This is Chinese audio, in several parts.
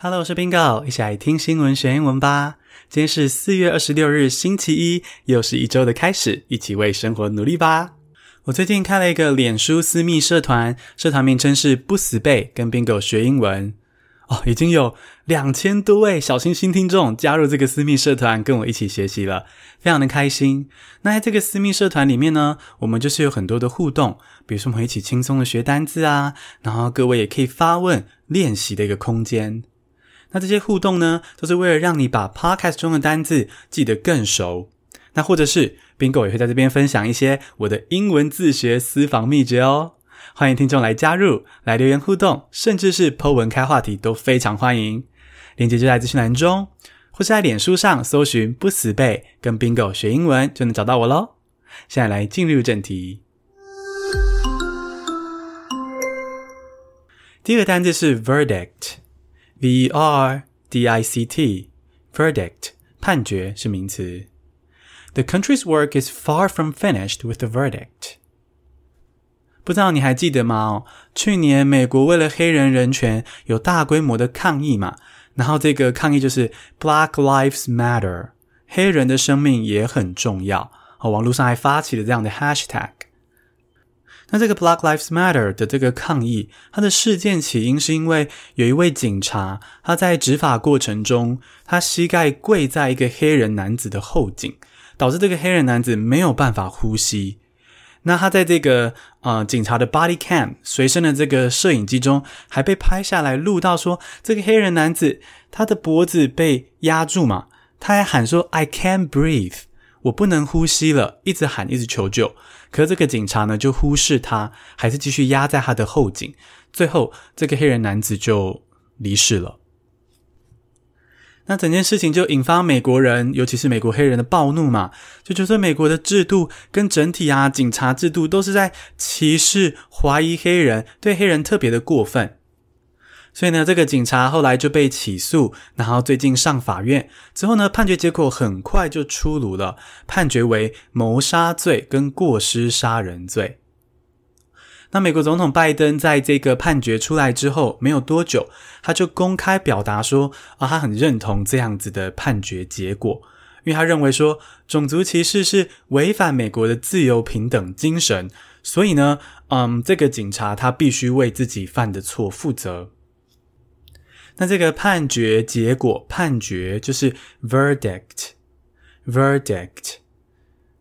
Hello，我是 Bingo，一起来听新闻学英文吧。今天是四月二十六日，星期一，又是一周的开始，一起为生活努力吧。我最近开了一个脸书私密社团，社团名称是不死背，跟 Bingo 学英文。哦，已经有两千多位小星星听众加入这个私密社团，跟我一起学习了，非常的开心。那在这个私密社团里面呢，我们就是有很多的互动，比如说我们一起轻松的学单字啊，然后各位也可以发问练习的一个空间。那这些互动呢，都是为了让你把 podcast 中的单字记得更熟。那或者是 Bingo 也会在这边分享一些我的英文自学私房秘诀哦。欢迎听众来加入，来留言互动，甚至是 po 文开话题都非常欢迎。链接就在资讯栏中，或是在脸书上搜寻“不死背”跟 Bingo 学英文就能找到我喽。现在来进入正题。第一个单字是 verdict。V-E-R-D-I-C-T，verdict，判决是名词。The country's work is far from finished with the verdict。不知道你还记得吗？哦，去年美国为了黑人人权有大规模的抗议嘛，然后这个抗议就是 Black Lives Matter，黑人的生命也很重要。哦，网络上还发起了这样的 hashtag。 那这个 Black Lives Matter 的这个抗议，它的事件起因是因为有一位警察，他在执法过程中，他膝盖跪在一个黑人男子的后颈，导致这个黑人男子没有办法呼吸。那他在这个呃警察的 body cam 随身的这个摄影机中，还被拍下来录到说，这个黑人男子他的脖子被压住嘛，他还喊说 I can't breathe。我不能呼吸了，一直喊，一直求救。可这个警察呢，就忽视他，还是继续压在他的后颈。最后，这个黑人男子就离世了。那整件事情就引发美国人，尤其是美国黑人的暴怒嘛，就觉得美国的制度跟整体啊，警察制度都是在歧视、怀疑黑人，对黑人特别的过分。所以呢，这个警察后来就被起诉，然后最近上法院之后呢，判决结果很快就出炉了，判决为谋杀罪跟过失杀人罪。那美国总统拜登在这个判决出来之后没有多久，他就公开表达说啊，他很认同这样子的判决结果，因为他认为说种族歧视是违反美国的自由平等精神，所以呢，嗯，这个警察他必须为自己犯的错负责。那这个判决结果，判决就是 verdict，verdict。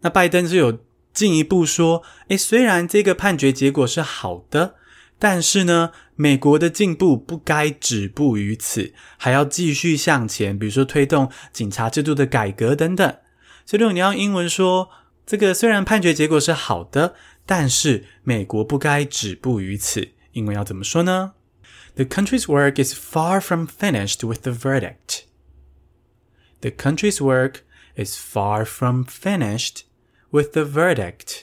那拜登是有进一步说，诶，虽然这个判决结果是好的，但是呢，美国的进步不该止步于此，还要继续向前，比如说推动警察制度的改革等等。所以，如果你要英文说，这个虽然判决结果是好的，但是美国不该止步于此，英文要怎么说呢 ？The country's work is far from finished with the verdict. The country's work is far from finished with the verdict.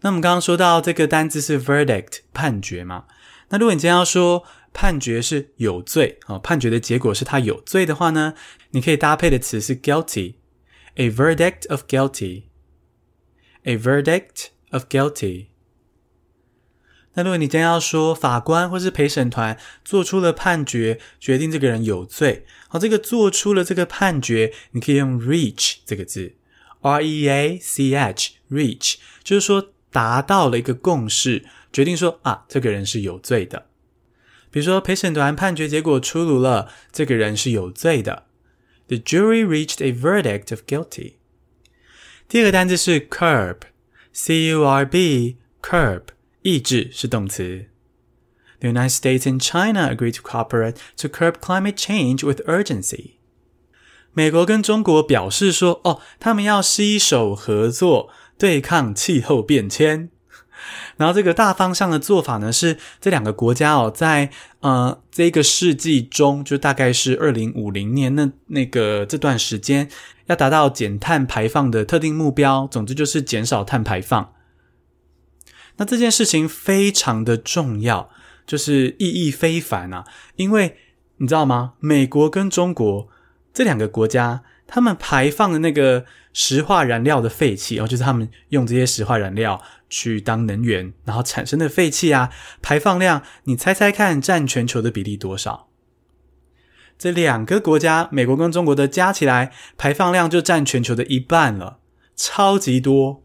那我们刚刚说到这个单字是 verdict 判决嘛？那如果你今天要说判决是有罪啊，判决的结果是他有罪的话呢，你可以搭配的词是 guilty。A verdict of guilty. A verdict of guilty. 那如果你将要说法官或是陪审团做出了判决，决定这个人有罪，好，这个做出了这个判决，你可以用 reach 这个字，R-E-A-C-H，reach，就是说达到了一个共识，决定说啊，这个人是有罪的。比如说陪审团判决结果出炉了，这个人是有罪的。The jury reached a verdict of guilty。第二个单字是 curb，C-U-R-B，curb。抑制是动词。The United States and China agree to cooperate to curb climate change with urgency。美国跟中国表示说，哦，他们要携手合作对抗气候变迁。然后这个大方向的做法呢，是这两个国家哦，在呃这个世纪中，就大概是二零五零年的那个这段时间，要达到减碳排放的特定目标。总之就是减少碳排放。那这件事情非常的重要，就是意义非凡啊！因为你知道吗？美国跟中国这两个国家，他们排放的那个石化燃料的废气，哦，就是他们用这些石化燃料去当能源，然后产生的废气啊，排放量，你猜猜看，占全球的比例多少？这两个国家，美国跟中国的加起来排放量就占全球的一半了，超级多。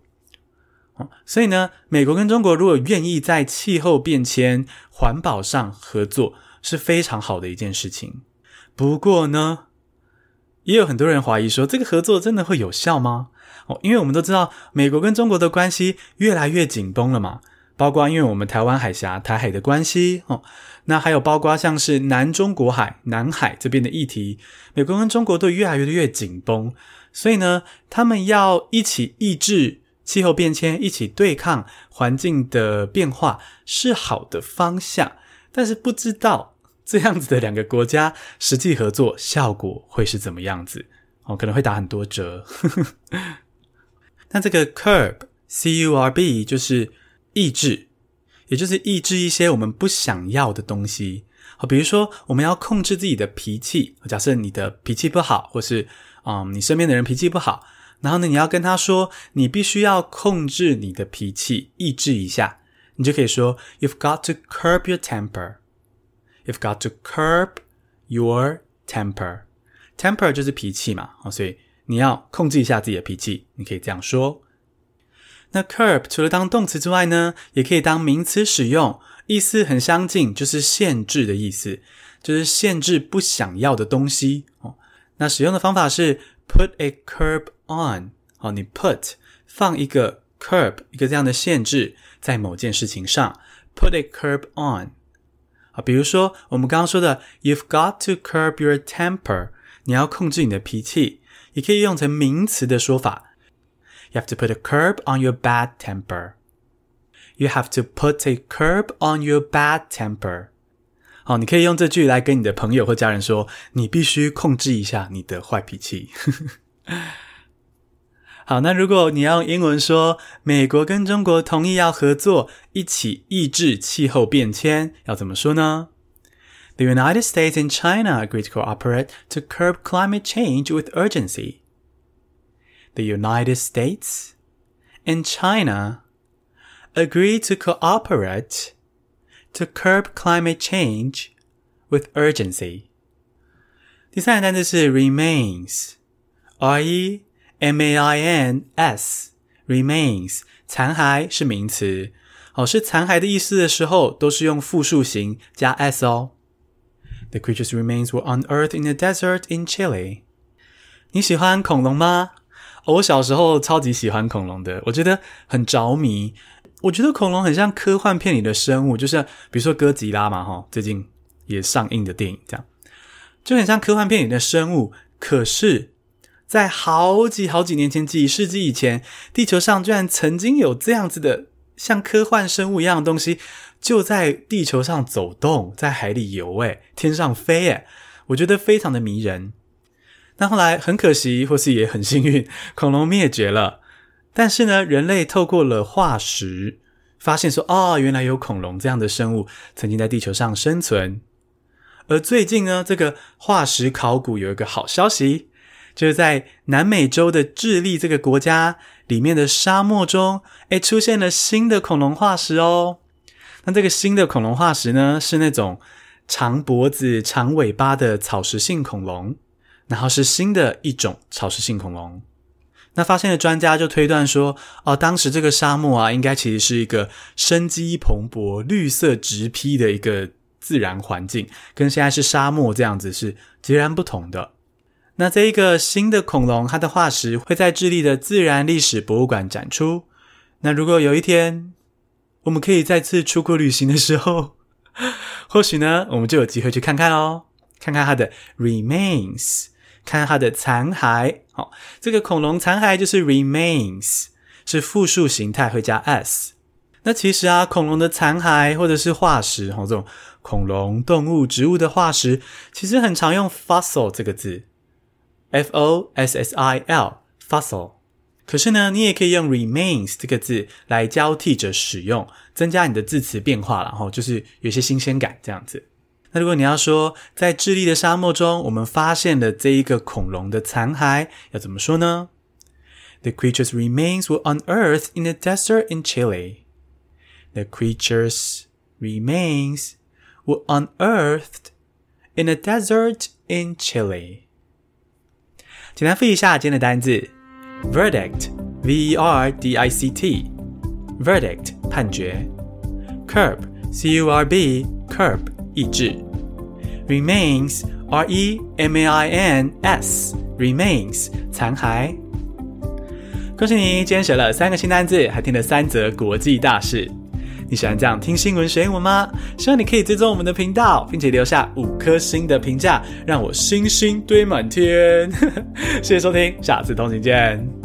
所以呢，美国跟中国如果愿意在气候变迁、环保上合作，是非常好的一件事情。不过呢，也有很多人怀疑说，这个合作真的会有效吗？哦，因为我们都知道，美国跟中国的关系越来越紧绷了嘛，包括因为我们台湾海峡、台海的关系哦，那还有包括像是南中国海、南海这边的议题，美国跟中国都越来越越紧绷，所以呢，他们要一起抑制气候变迁，一起对抗环境的变化是好的方向，但是不知道这样子的两个国家实际合作效果会是怎么样子哦，可能会打很多折。那这个 curb c u r b 就是抑制，也就是抑制一些我们不想要的东西。好，比如说我们要控制自己的脾气，假设你的脾气不好，或是嗯你身边的人脾气不好，然后呢你要跟他说，你必须要控制你的脾气，抑制一下，你就可以说 You've got to curb your temper. You've got to curb your temper. Temper 就是脾气嘛，所以。你要控制一下自己的脾气，你可以这样说。那 curb 除了当动词之外呢，也可以当名词使用，意思很相近，就是限制的意思，就是限制不想要的东西哦。那使用的方法是 put a curb on，哦，你 put 放一个 curb 一个这样的限制在某件事情上，put a curb on。啊，比如说我们刚刚说的，you've got to curb your temper，你要控制你的脾气。也可以用成名词的说法，You have to put a curb on your bad temper. You have to put a curb on your bad temper. 好，你可以用这句来跟你的朋友或家人说，你必须控制一下你的坏脾气。 好，那如果你要用英文说，美国跟中国同意要合作，一起抑制气候变迁，要怎么说呢？The United States and China agreed to cooperate to curb climate change with urgency. The United States and China agreed to cooperate to curb climate change with urgency. 第三个单词是 M A I N S remains 残骸是名词，哦，是残骸的意思的时候，都是用复数形加 s 哦。The creature's remains were unearthed in the desert in Chile. 你喜欢恐龙吗？哦我小时候超级喜欢恐龙的，我觉得很着迷。我觉得恐龙很像科幻片里的生物，就是比如说哥吉拉嘛，哈，最近也上映的电影这样，就很像科幻片里的生物。可是，在好几好几年前，几世纪以前，地球上居然曾经有这样子的像科幻生物一样的东西。就在地球上走动，在海里游，诶，天上飞，诶，我觉得非常的迷人。那后来很可惜，或是也很幸运，恐龙灭绝了。但是呢，人类透过了化石，发现说，哦，原来有恐龙这样的生物曾经在地球上生存。而最近呢，这个化石考古有一个好消息，就是在南美洲的智利这个国家里面的沙漠中，诶，出现了新的恐龙化石哦。那这个新的恐龙化石呢，是那种长脖子、长尾巴的草食性恐龙，然后是新的一种草食性恐龙。那发现的专家就推断说，哦，当时这个沙漠啊，应该其实是一个生机蓬勃、绿色直披的一个自然环境，跟现在是沙漠这样子是截然不同的。那这一个新的恐龙，它的化石会在智利的自然历史博物馆展出。那如果有一天，我们可以再次出国旅行的时候，或许呢，我们就有机会去看看哦，看看它的 remains，看它的残骸。好，这个恐龙残骸就是 remains，是复数形态，会加 s。那其实啊，恐龙的残骸或者是化石，哈，这种恐龙、动物、植物的化石，其实很常用 fossil 这个字 ，f o s s i l，fossil。可是呢，你也可以用 remains 这个字来交替着使用，增加你的字词变化，然后就是有些新鲜感这样子。那如果你要说在智利的沙漠中，我们发现了这一个恐龙的残骸，要怎么说呢？The creature's remains were unearthed in the desert in Chile. The creature's remains were unearthed in a desert in Chile。 简单复习一下今天的单字：verdict，v-e-r-d-i-c-t，verdict 判决；curb，c-u-r-b，curb 抑制；remains，r-e-m-a-i-n-s，remains 残骸。恭喜你，今天学了三个新单字，还听了三则国际大事。你喜欢这样听新闻学英文吗？希望你可以追踪我们的频道，并且留下五颗星的评价，让我星星堆满天。谢谢收听，下次同行见。